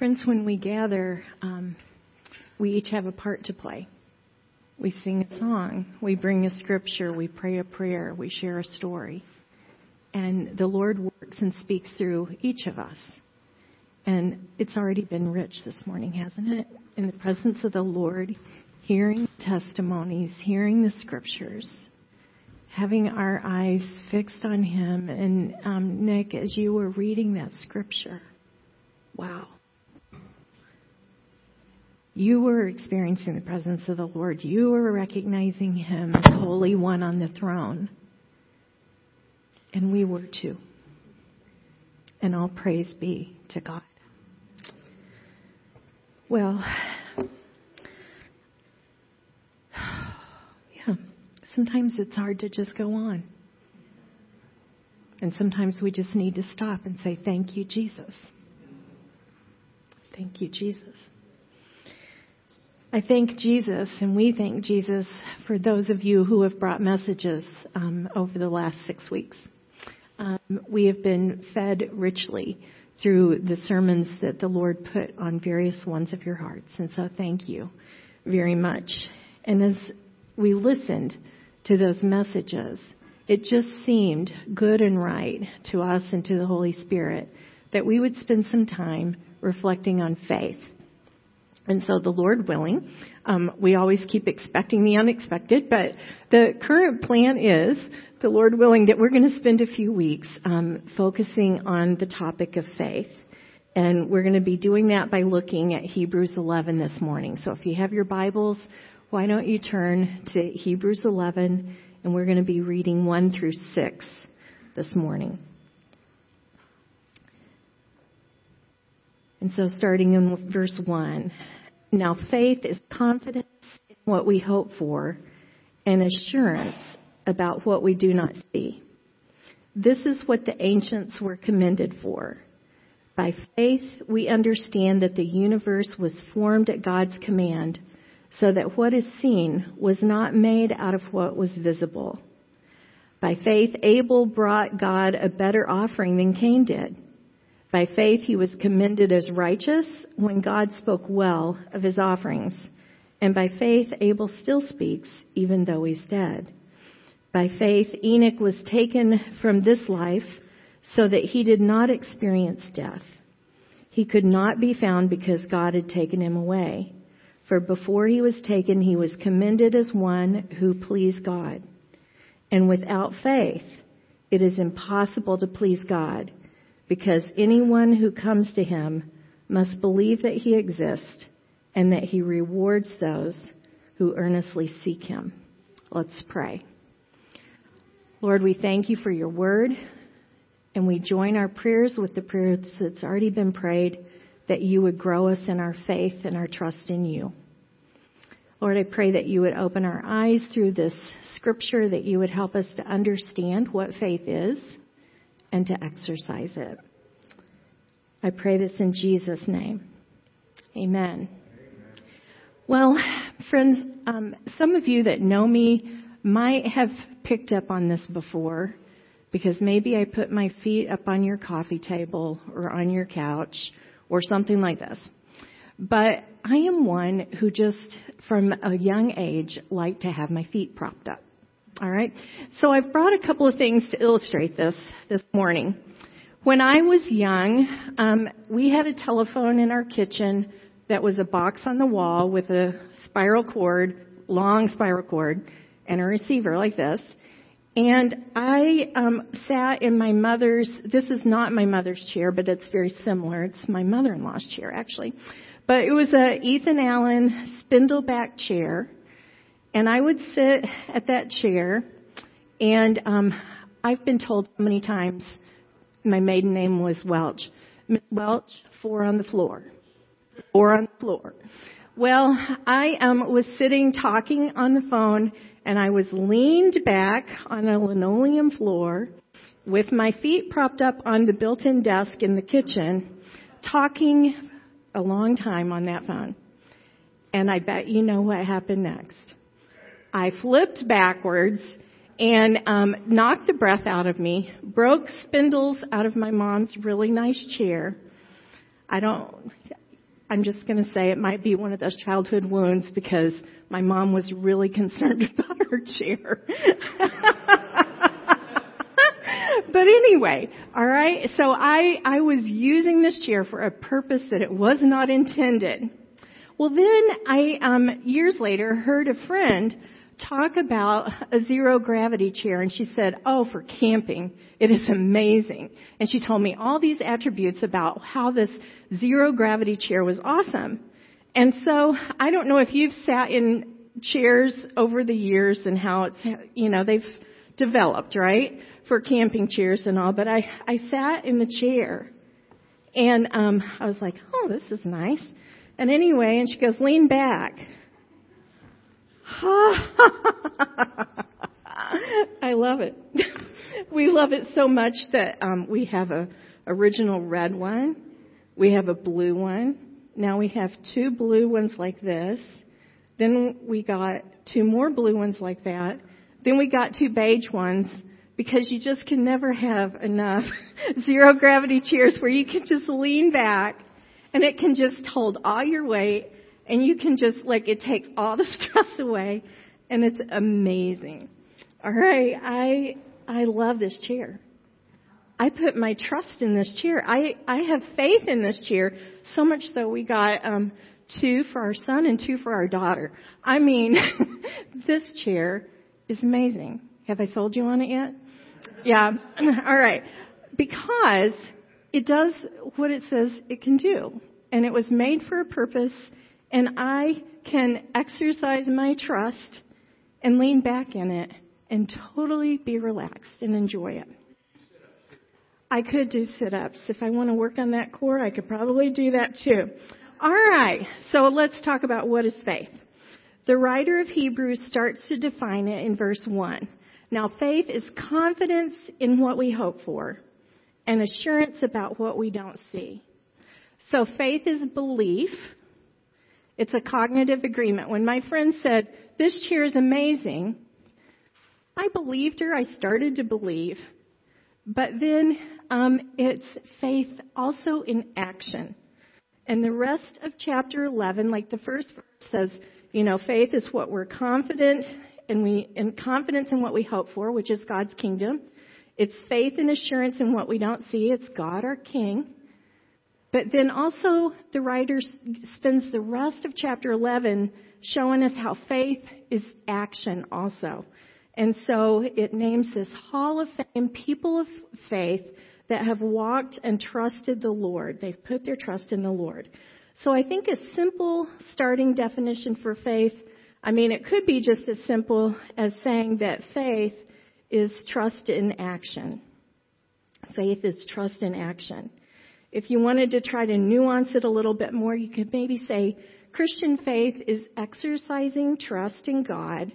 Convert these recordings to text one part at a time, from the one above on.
Friends, when we gather, um, we each have a part to play. We sing a song, we bring a scripture, we pray a prayer, we share a story. And the Lord works and speaks through each of us. And it's already been rich this morning, hasn't it? In the presence of the Lord, hearing testimonies, hearing the scriptures, having our eyes fixed on Him. And um, Nick, as you were reading that scripture, wow. You were experiencing the presence of the Lord. You were recognizing Him as Holy One on the throne. And we were too. And all praise be to God. Well, yeah, sometimes it's hard to just go on. And sometimes we just need to stop and say, Thank you, Jesus. Thank you, Jesus. I thank Jesus, and we thank Jesus for those of you who have brought messages um, over the last six weeks. Um, we have been fed richly through the sermons that the Lord put on various ones of your hearts, and so thank you very much. And as we listened to those messages, it just seemed good and right to us and to the Holy Spirit that we would spend some time reflecting on faith and so, the Lord willing, um, we always keep expecting the unexpected, but the current plan is, the Lord willing, that we're going to spend a few weeks um, focusing on the topic of faith. And we're going to be doing that by looking at Hebrews 11 this morning. So if you have your Bibles, why don't you turn to Hebrews 11, and we're going to be reading 1 through 6 this morning. And so starting in verse 1. Now, faith is confidence in what we hope for and assurance about what we do not see. This is what the ancients were commended for. By faith, we understand that the universe was formed at God's command, so that what is seen was not made out of what was visible. By faith, Abel brought God a better offering than Cain did. By faith, he was commended as righteous when God spoke well of his offerings. And by faith, Abel still speaks, even though he's dead. By faith, Enoch was taken from this life so that he did not experience death. He could not be found because God had taken him away. For before he was taken, he was commended as one who pleased God. And without faith, it is impossible to please God because anyone who comes to him must believe that he exists and that he rewards those who earnestly seek him. Let's pray. Lord, we thank you for your word, and we join our prayers with the prayers that's already been prayed that you would grow us in our faith and our trust in you. Lord, I pray that you would open our eyes through this scripture, that you would help us to understand what faith is and to exercise it. I pray this in Jesus' name. Amen. Well, friends, um, some of you that know me might have picked up on this before because maybe I put my feet up on your coffee table or on your couch or something like this. But I am one who just from a young age liked to have my feet propped up. All right. So I've brought a couple of things to illustrate this this morning. When I was young, um, we had a telephone in our kitchen that was a box on the wall with a spiral cord, long spiral cord, and a receiver like this. And I um, sat in my mother's. This is not my mother's chair, but it's very similar. It's my mother-in-law's chair, actually. But it was a Ethan Allen spindleback chair and I would sit at that chair, and um, I've been told so many times my maiden name was Welch. Miss Welch, four on the floor. Four on the floor. Well, I um, was sitting talking on the phone, and I was leaned back on a linoleum floor with my feet propped up on the built-in desk in the kitchen, talking a long time on that phone. And I bet you know what happened next. I flipped backwards and um, knocked the breath out of me, broke spindles out of my mom's really nice chair. I don't, I'm just going to say it might be one of those childhood wounds because my mom was really concerned about her chair. but anyway, all right. So I I was using this chair for a purpose that it was not intended. Well, then I um, years later heard a friend talk about a zero gravity chair and she said, "Oh, for camping, it is amazing." And she told me all these attributes about how this zero gravity chair was awesome. And so I don't know if you've sat in chairs over the years and how it's you know they've developed, right? For camping chairs and all, but I I sat in the chair and um I was like, "Oh, this is nice." And anyway, and she goes, "Lean back." I love it. we love it so much that um, we have a original red one. We have a blue one. Now we have two blue ones like this. Then we got two more blue ones like that. Then we got two beige ones because you just can never have enough zero gravity chairs where you can just lean back and it can just hold all your weight and you can just like it takes all the stress away and it's amazing. All right, I I love this chair. I put my trust in this chair. I I have faith in this chair so much so we got um two for our son and two for our daughter. I mean, this chair is amazing. Have I sold you on it yet? Yeah. All right. Because it does what it says it can do. And it was made for a purpose and I can exercise my trust and lean back in it and totally be relaxed and enjoy it. I could do sit ups. If I want to work on that core, I could probably do that too. All right, so let's talk about what is faith. The writer of Hebrews starts to define it in verse 1. Now, faith is confidence in what we hope for and assurance about what we don't see. So, faith is belief it's a cognitive agreement. When my friend said, This chair is amazing, I believed her. I started to believe. But then um, it's faith also in action. And the rest of chapter 11, like the first verse says, you know, faith is what we're confident and we and confidence in what we hope for, which is God's kingdom. It's faith and assurance in what we don't see. It's God our King. But then also the writer spends the rest of chapter 11 showing us how faith is action also. And so it names this Hall of Fame people of faith that have walked and trusted the Lord. They've put their trust in the Lord. So I think a simple starting definition for faith, I mean, it could be just as simple as saying that faith is trust in action. Faith is trust in action. If you wanted to try to nuance it a little bit more, you could maybe say Christian faith is exercising trust in God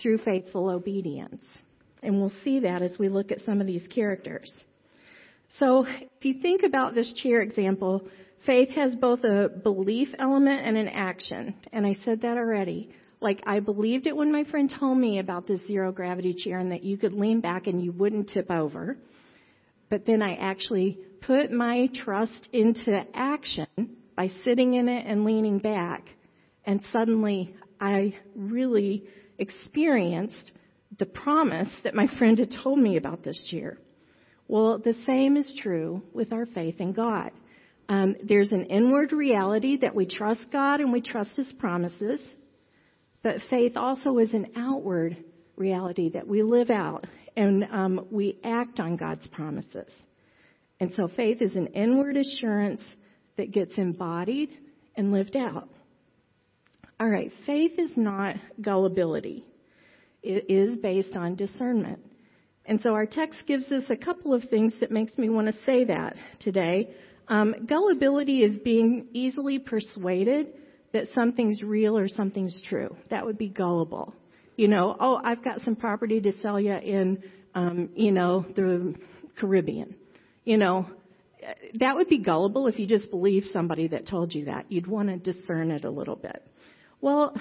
through faithful obedience. And we'll see that as we look at some of these characters. So if you think about this chair example, faith has both a belief element and an action. And I said that already. Like I believed it when my friend told me about this zero gravity chair and that you could lean back and you wouldn't tip over. But then I actually put my trust into action by sitting in it and leaning back. And suddenly I really experienced the promise that my friend had told me about this year. Well, the same is true with our faith in God. Um, there's an inward reality that we trust God and we trust His promises, but faith also is an outward reality that we live out and um, we act on God's promises. And so faith is an inward assurance that gets embodied and lived out. All right, faith is not gullibility. It is based on discernment. And so our text gives us a couple of things that makes me want to say that today. Um, gullibility is being easily persuaded that something's real or something's true. That would be gullible. You know, oh, I've got some property to sell you in, um, you know, the Caribbean you know, that would be gullible if you just believed somebody that told you that. You'd want to discern it a little bit. Well,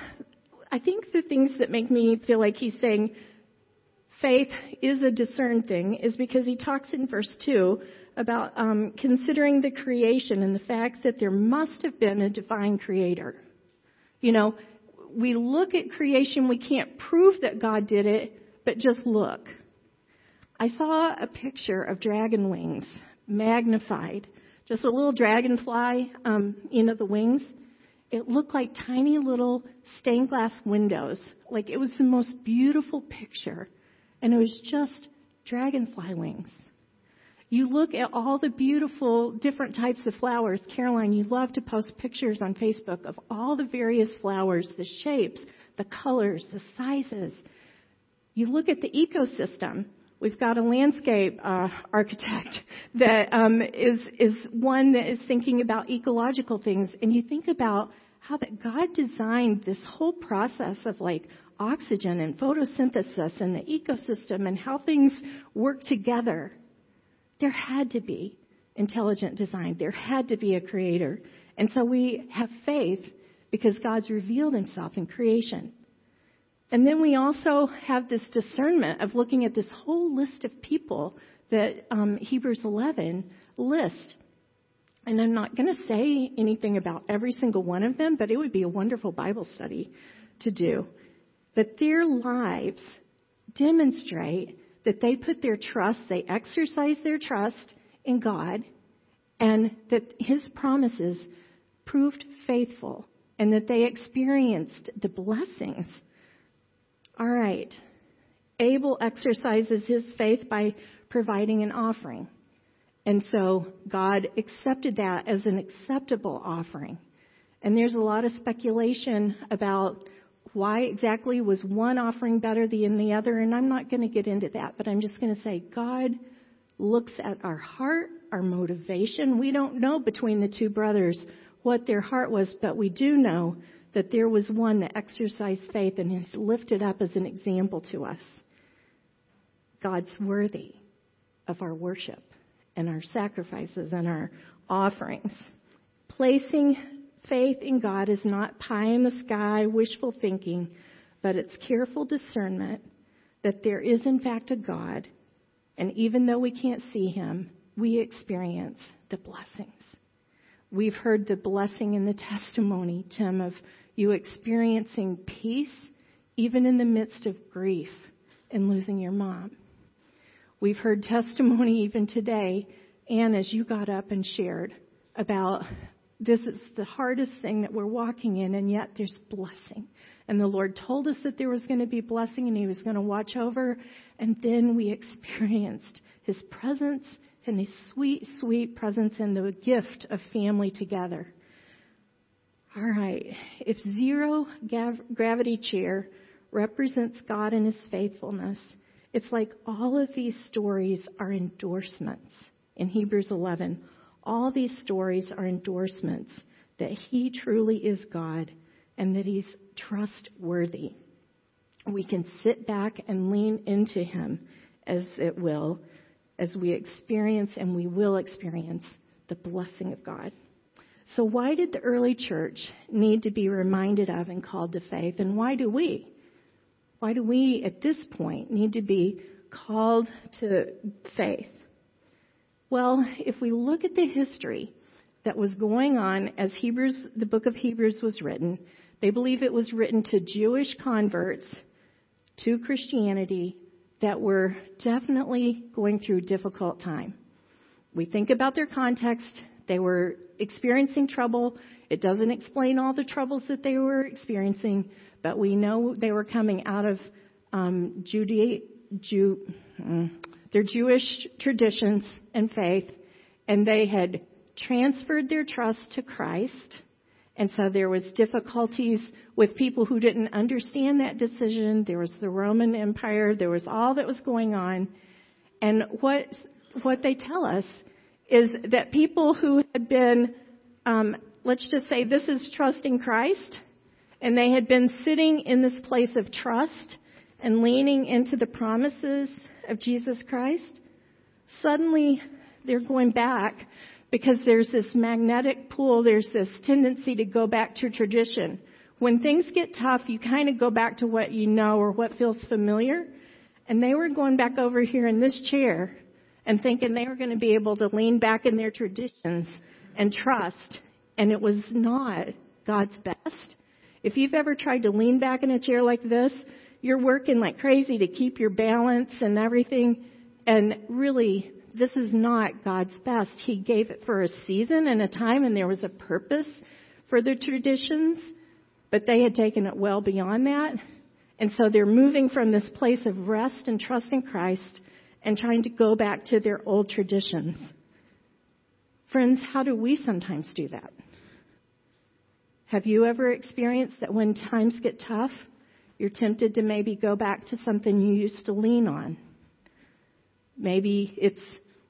I think the things that make me feel like he's saying faith is a discern thing is because he talks in verse 2 about um, considering the creation and the fact that there must have been a divine creator. You know, we look at creation, we can't prove that God did it, but just look. I saw a picture of dragon wings, magnified. Just a little dragonfly, um, you know, the wings. It looked like tiny little stained glass windows. Like it was the most beautiful picture. And it was just dragonfly wings. You look at all the beautiful different types of flowers. Caroline, you love to post pictures on Facebook of all the various flowers, the shapes, the colors, the sizes. You look at the ecosystem. We've got a landscape uh, architect that um, is is one that is thinking about ecological things, and you think about how that God designed this whole process of like oxygen and photosynthesis and the ecosystem and how things work together. There had to be intelligent design. There had to be a creator. And so we have faith because God's revealed himself in creation. And then we also have this discernment of looking at this whole list of people that um, Hebrews 11 lists. And I'm not going to say anything about every single one of them, but it would be a wonderful Bible study to do. But their lives demonstrate that they put their trust, they exercise their trust in God, and that His promises proved faithful, and that they experienced the blessings. All right. Abel exercises his faith by providing an offering. And so God accepted that as an acceptable offering. And there's a lot of speculation about why exactly was one offering better than the other? And I'm not going to get into that, but I'm just going to say God looks at our heart, our motivation. We don't know between the two brothers what their heart was, but we do know that there was one that exercised faith and is lifted up as an example to us. God's worthy of our worship and our sacrifices and our offerings. Placing faith in God is not pie in the sky, wishful thinking, but it's careful discernment that there is, in fact, a God. And even though we can't see him, we experience the blessings. We've heard the blessing in the testimony, Tim, of you experiencing peace even in the midst of grief and losing your mom. We've heard testimony even today, Anne, as you got up and shared about this is the hardest thing that we're walking in, and yet there's blessing. And the Lord told us that there was going to be blessing and He was going to watch over. And then we experienced His presence and His sweet, sweet presence and the gift of family together. All right. If zero gav- gravity chair represents God and His faithfulness, it's like all of these stories are endorsements in Hebrews 11 all these stories are endorsements that He truly is God and that He's trustworthy. We can sit back and lean into Him as it will, as we experience and we will experience the blessing of God. So, why did the early church need to be reminded of and called to faith? And why do we? Why do we, at this point, need to be called to faith? Well, if we look at the history that was going on as Hebrews, the book of Hebrews was written, they believe it was written to Jewish converts to Christianity that were definitely going through a difficult time. We think about their context. They were experiencing trouble. It doesn't explain all the troubles that they were experiencing, but we know they were coming out of um, Judea, Jew, mm, their Jewish traditions and faith, and they had transferred their trust to Christ. And so there was difficulties with people who didn't understand that decision. There was the Roman Empire. There was all that was going on. And what what they tell us is that people who had been, um, let's just say, this is trusting Christ, and they had been sitting in this place of trust and leaning into the promises of Jesus Christ, suddenly they're going back because there's this magnetic pull, there's this tendency to go back to tradition. When things get tough, you kind of go back to what you know or what feels familiar. And they were going back over here in this chair and thinking they were going to be able to lean back in their traditions and trust. And it was not God's best. If you've ever tried to lean back in a chair like this, you're working like crazy to keep your balance and everything. And really, this is not God's best. He gave it for a season and a time, and there was a purpose for the traditions, but they had taken it well beyond that. And so they're moving from this place of rest and trust in Christ and trying to go back to their old traditions. Friends, how do we sometimes do that? Have you ever experienced that when times get tough, you're tempted to maybe go back to something you used to lean on? Maybe it's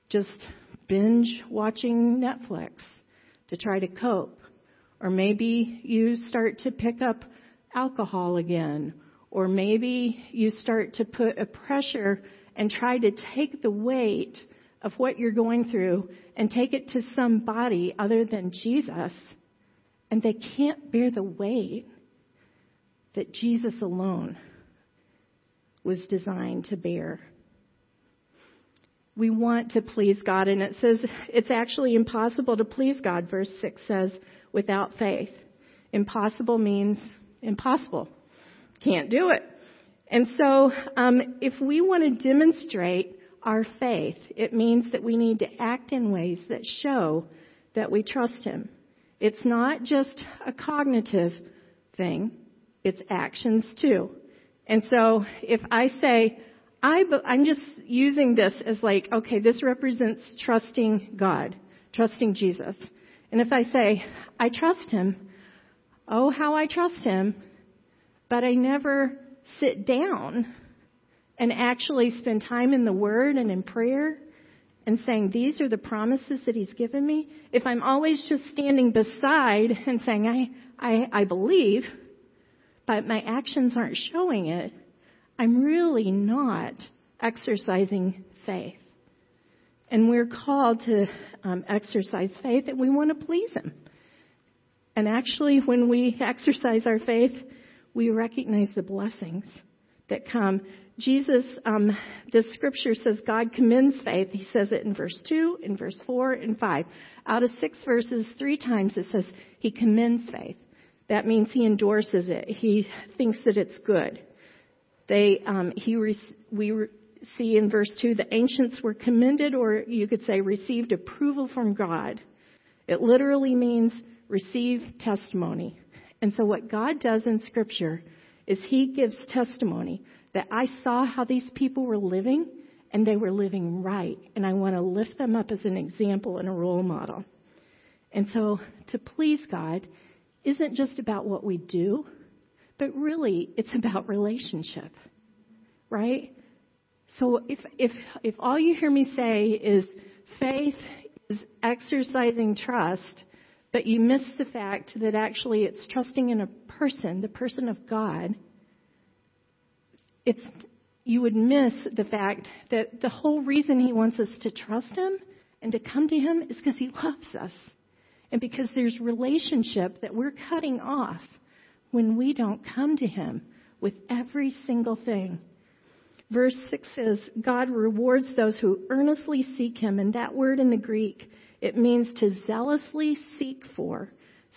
just binge watching Netflix to try to cope. Or maybe you start to pick up alcohol again. Or maybe you start to put a pressure and try to take the weight of what you're going through and take it to somebody other than Jesus. And they can't bear the weight that Jesus alone was designed to bear we want to please God. And it says it's actually impossible to please God, verse 6 says, without faith. Impossible means impossible. Can't do it. And so, um, if we want to demonstrate our faith, it means that we need to act in ways that show that we trust Him. It's not just a cognitive thing, it's actions too. And so, if I say, I, I'm just using this as like, okay, this represents trusting God, trusting Jesus. And if I say, I trust Him, oh, how I trust Him, but I never sit down and actually spend time in the Word and in prayer and saying, these are the promises that He's given me. If I'm always just standing beside and saying, I, I, I believe, but my actions aren't showing it, I'm really not exercising faith. And we're called to um, exercise faith and we want to please Him. And actually, when we exercise our faith, we recognize the blessings that come. Jesus, um, the scripture says God commends faith. He says it in verse 2, in verse 4, and 5. Out of six verses, three times it says He commends faith. That means He endorses it. He thinks that it's good. They, um, he, re- we re- see in verse 2, the ancients were commended, or you could say received approval from God. It literally means receive testimony. And so what God does in scripture is he gives testimony that I saw how these people were living and they were living right. And I want to lift them up as an example and a role model. And so to please God isn't just about what we do, but really, it's about relationship, right? So if, if, if all you hear me say is faith is exercising trust, but you miss the fact that actually it's trusting in a person, the person of God, it's, you would miss the fact that the whole reason he wants us to trust him and to come to him is because he loves us. And because there's relationship that we're cutting off when we don't come to Him with every single thing. Verse 6 says, God rewards those who earnestly seek Him. And that word in the Greek, it means to zealously seek for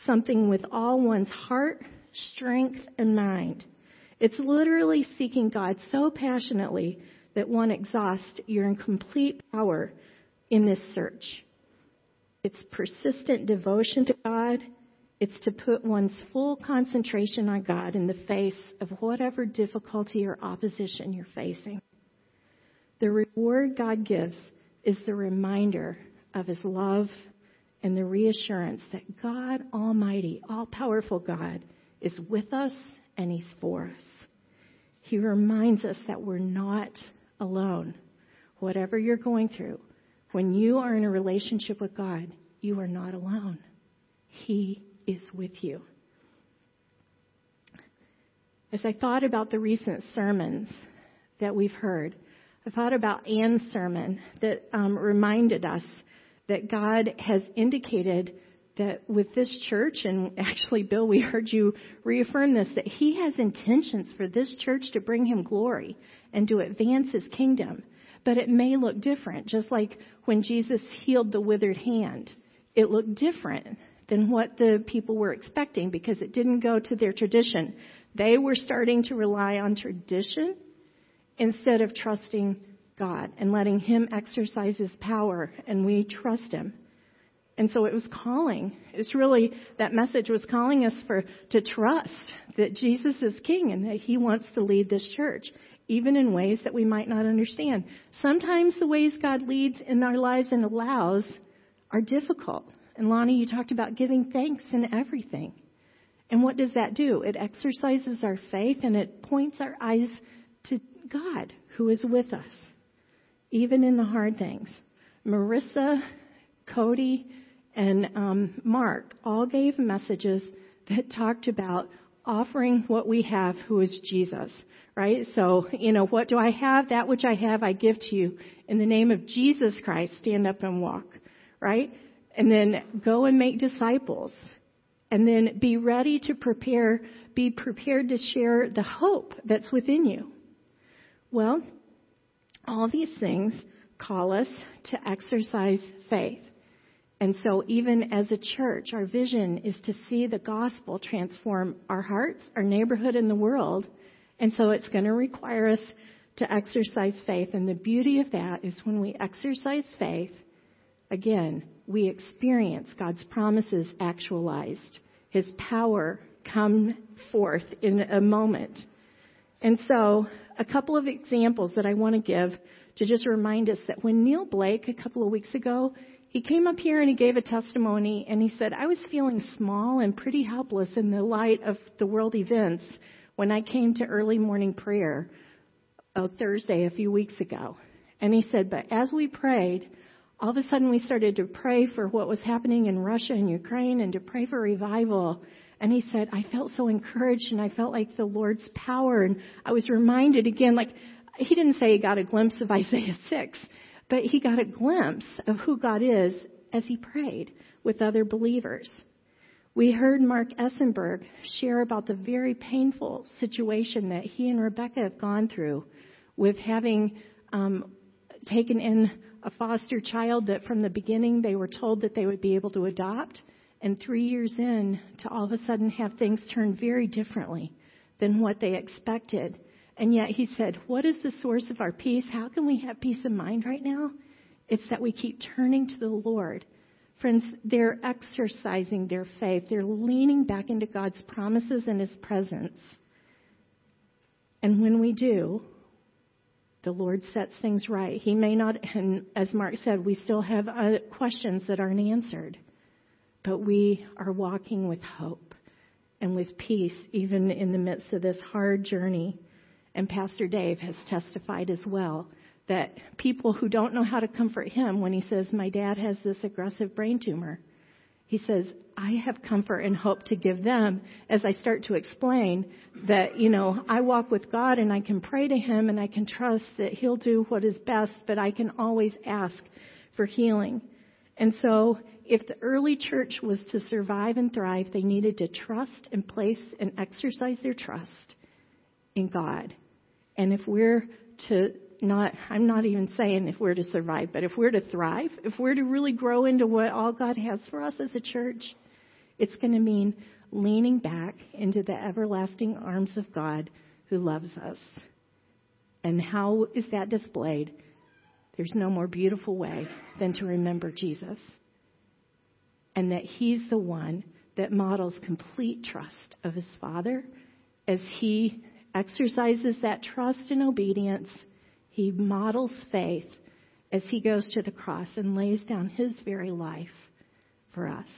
something with all one's heart, strength, and mind. It's literally seeking God so passionately that one exhausts your complete power in this search. It's persistent devotion to God it's to put one's full concentration on God in the face of whatever difficulty or opposition you're facing. The reward God gives is the reminder of His love and the reassurance that God Almighty, all powerful God, is with us and He's for us. He reminds us that we're not alone. Whatever you're going through, when you are in a relationship with God, you are not alone. He is with you. As I thought about the recent sermons that we've heard, I thought about Anne's sermon that um, reminded us that God has indicated that with this church, and actually, Bill, we heard you reaffirm this, that He has intentions for this church to bring Him glory and to advance His kingdom. But it may look different. Just like when Jesus healed the withered hand, it looked different than what the people were expecting because it didn't go to their tradition. They were starting to rely on tradition instead of trusting God and letting Him exercise His power, and we trust Him. And so it was calling. It's really that message was calling us for to trust that Jesus is King and that He wants to lead this church, even in ways that we might not understand. Sometimes the ways God leads in our lives and allows are difficult. And Lonnie, you talked about giving thanks in everything. And what does that do? It exercises our faith and it points our eyes to God who is with us, even in the hard things. Marissa, Cody, and um, Mark all gave messages that talked about offering what we have, who is Jesus, right? So, you know, what do I have? That which I have, I give to you. In the name of Jesus Christ, stand up and walk, right? And then go and make disciples. And then be ready to prepare, be prepared to share the hope that's within you. Well, all these things call us to exercise faith. And so, even as a church, our vision is to see the gospel transform our hearts, our neighborhood, and the world. And so, it's going to require us to exercise faith. And the beauty of that is when we exercise faith, again, we experience God's promises actualized, His power come forth in a moment. And so, a couple of examples that I want to give to just remind us that when Neil Blake, a couple of weeks ago, he came up here and he gave a testimony and he said, I was feeling small and pretty helpless in the light of the world events when I came to early morning prayer a Thursday a few weeks ago. And he said, but as we prayed, all of a sudden we started to pray for what was happening in Russia and Ukraine and to pray for revival. And he said, I felt so encouraged and I felt like the Lord's power. And I was reminded again, like, he didn't say he got a glimpse of Isaiah 6, but he got a glimpse of who God is as he prayed with other believers. We heard Mark Essenberg share about the very painful situation that he and Rebecca have gone through with having um, taken in a foster child that from the beginning they were told that they would be able to adopt, and three years in to all of a sudden have things turn very differently than what they expected. And yet he said, What is the source of our peace? How can we have peace of mind right now? It's that we keep turning to the Lord. Friends, they're exercising their faith. They're leaning back into God's promises and His presence. And when we do, the Lord sets things right. He may not, and as Mark said, we still have uh, questions that aren't answered, but we are walking with hope and with peace, even in the midst of this hard journey and Pastor Dave has testified as well that people who don't know how to comfort him when he says, My dad has this aggressive brain tumor, he says, I have comfort and hope to give them as I start to explain that, you know, I walk with God and I can pray to Him and I can trust that He'll do what is best, but I can always ask for healing. And so, if the early church was to survive and thrive, they needed to trust and place and exercise their trust in God. And if we're to not, I'm not even saying if we're to survive, but if we're to thrive, if we're to really grow into what all God has for us as a church, it's going to mean leaning back into the everlasting arms of God who loves us. And how is that displayed? There's no more beautiful way than to remember Jesus. And that He's the one that models complete trust of His Father as He exercises that trust and obedience. He models faith as he goes to the cross and lays down his very life for us.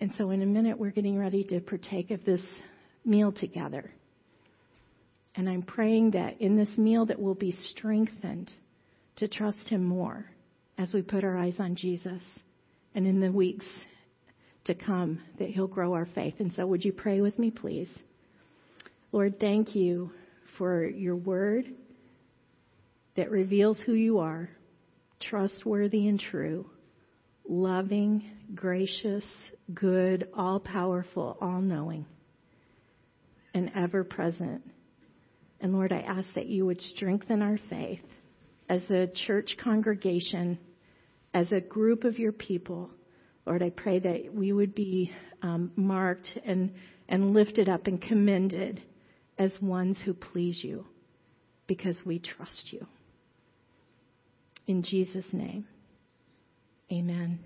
And so, in a minute, we're getting ready to partake of this meal together. And I'm praying that in this meal that we'll be strengthened to trust him more as we put our eyes on Jesus. And in the weeks to come, that he'll grow our faith. And so, would you pray with me, please? Lord, thank you for your word that reveals who you are, trustworthy and true, loving, gracious, good, all powerful, all knowing, and ever present. And Lord, I ask that you would strengthen our faith as a church congregation, as a group of your people, Lord, I pray that we would be um, marked and, and lifted up and commended as ones who please you because we trust you. In Jesus' name, amen.